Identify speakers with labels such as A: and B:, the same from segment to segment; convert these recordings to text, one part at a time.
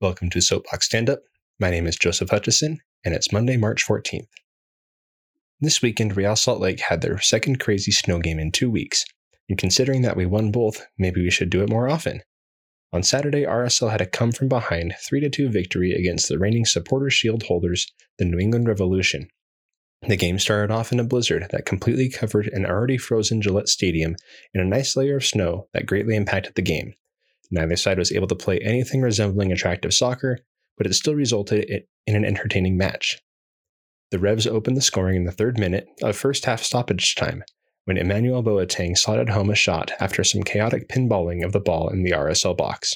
A: Welcome to Soapbox Stand Up. My name is Joseph Hutchison, and it's Monday, March 14th. This weekend, Real Salt Lake had their second crazy snow game in two weeks, and considering that we won both, maybe we should do it more often. On Saturday, RSL had a come from behind 3 2 victory against the reigning Supporter Shield holders, the New England Revolution. The game started off in a blizzard that completely covered an already frozen Gillette Stadium in a nice layer of snow that greatly impacted the game. Neither side was able to play anything resembling attractive soccer, but it still resulted in an entertaining match. The Revs opened the scoring in the third minute of first half stoppage time when Emmanuel Boateng slotted home a shot after some chaotic pinballing of the ball in the RSL box.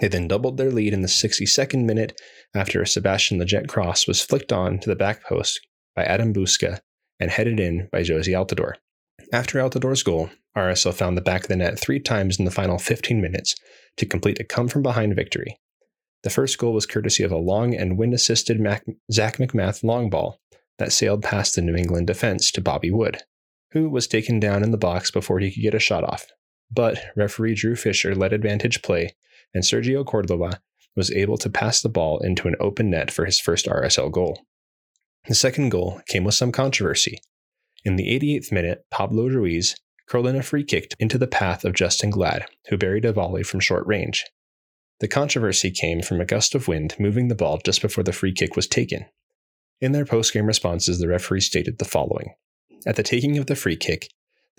A: They then doubled their lead in the 62nd minute after a Sebastian Lletget cross was flicked on to the back post by Adam Buksa and headed in by Jozy Altidore. After Altidore's goal, RSL found the back of the net three times in the final 15 minutes to complete a come from behind victory. The first goal was courtesy of a long and wind assisted Mac- Zac MacMath long ball that sailed past the New England defense to Bobby Wood, who was taken down in the box before he could get a shot off. But referee Drew Fisher led advantage play, and Sergio Cordova was able to pass the ball into an open net for his first RSL goal. The second goal came with some controversy. In the 88th minute, Pablo Ruiz curled in a free kick into the path of Justin Glad, who buried a volley from short range. The controversy came from a gust of wind moving the ball just before the free kick was taken. In their post-game responses, the referee stated the following At the taking of the free kick,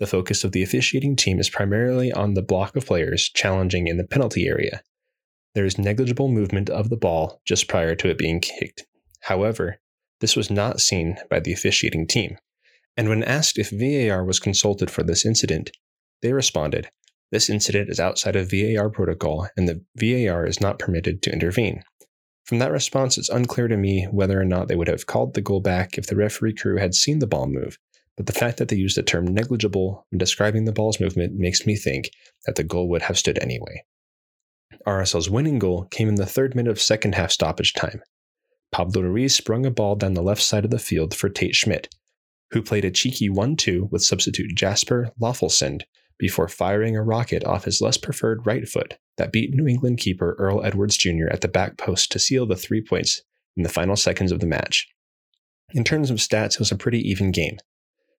A: the focus of the officiating team is primarily on the block of players challenging in the penalty area. There is negligible movement of the ball just prior to it being kicked. However, this was not seen by the officiating team. And when asked if VAR was consulted for this incident, they responded, This incident is outside of VAR protocol and the VAR is not permitted to intervene. From that response, it's unclear to me whether or not they would have called the goal back if the referee crew had seen the ball move, but the fact that they used the term negligible when describing the ball's movement makes me think that the goal would have stood anyway. RSL's winning goal came in the third minute of second half stoppage time. Pablo Ruiz sprung a ball down the left side of the field for Tate Schmitt, who played a cheeky 1 2 with substitute Jasper Löffelsend before firing a rocket off his less preferred right foot that beat New England keeper Earl Edwards Jr. at the back post to seal the three points in the final seconds of the match. In terms of stats, it was a pretty even game.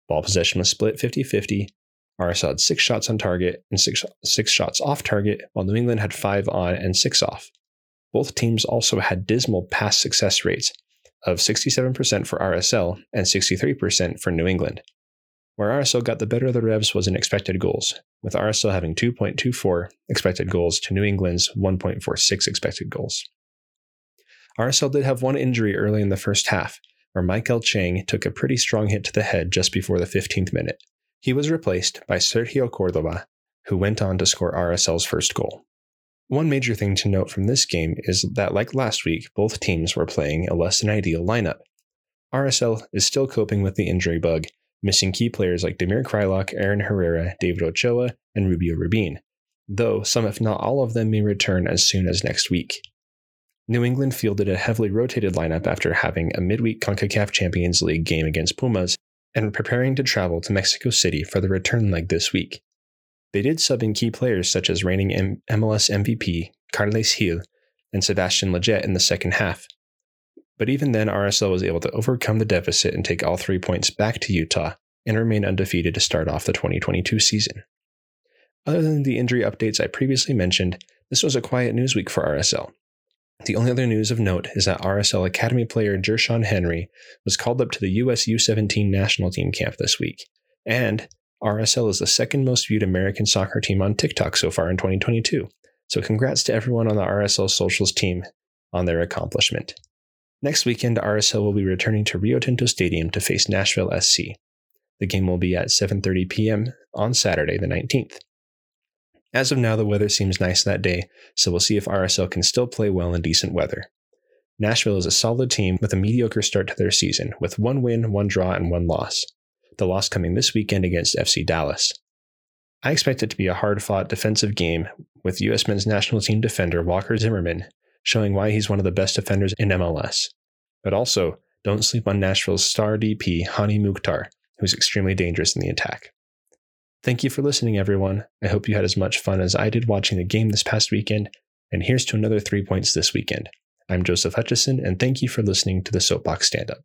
A: Ball possession was split 50 50. RSL had six shots on target and six, six shots off target, while New England had five on and six off. Both teams also had dismal pass success rates, of 67% for RSL and 63% for New England. Where RSL got the better of the Revs was in expected goals, with RSL having 2.24 expected goals to New England's 1.46 expected goals. RSL did have one injury early in the first half, where Maikel Chang took a pretty strong hit to the head just before the 15th minute. He was replaced by Sergio Cordova, who went on to score RSL's first goal. One major thing to note from this game is that, like last week, both teams were playing a less than ideal lineup. RSL is still coping with the injury bug, missing key players like Damir Kreilach, Aaron Herrera, David Ochoa, and Rubio Rubin, though some, if not all of them, may return as soon as next week. New England fielded a heavily rotated lineup after having a midweek CONCACAF Champions League game against Pumas and preparing to travel to Mexico City for the return leg this week. They did sub in key players such as reigning M- MLS MVP Carles Gil and Sebastian Lletget in the second half. But even then, RSL was able to overcome the deficit and take all three points back to Utah and remain undefeated to start off the 2022 season. Other than the injury updates I previously mentioned, this was a quiet news week for RSL. The only other news of note is that RSL Academy player Jershon Henry was called up to the US U17 national team camp this week, and RSL is the second most viewed American soccer team on TikTok so far in 2022. So congrats to everyone on the RSL Socials team on their accomplishment. Next weekend, RSL will be returning to Rio Tinto Stadium to face Nashville SC. The game will be at 7:30 p.m. on Saturday the 19th. As of now, the weather seems nice that day, so we'll see if RSL can still play well in decent weather. Nashville is a solid team with a mediocre start to their season, with one win, one draw, and one loss the loss coming this weekend against FC Dallas. I expect it to be a hard fought defensive game with U.S. men's national team defender Walker Zimmerman showing why he's one of the best defenders in MLS. But also, don't sleep on Nashville's star DP, Hany Mukhtar, who's extremely dangerous in the attack. Thank you for listening, everyone. I hope you had as much fun as I did watching the game this past weekend, And here's to another three points this weekend. I'm Joseph Hutchison, and thank you for listening to the Soapbox Stand Up.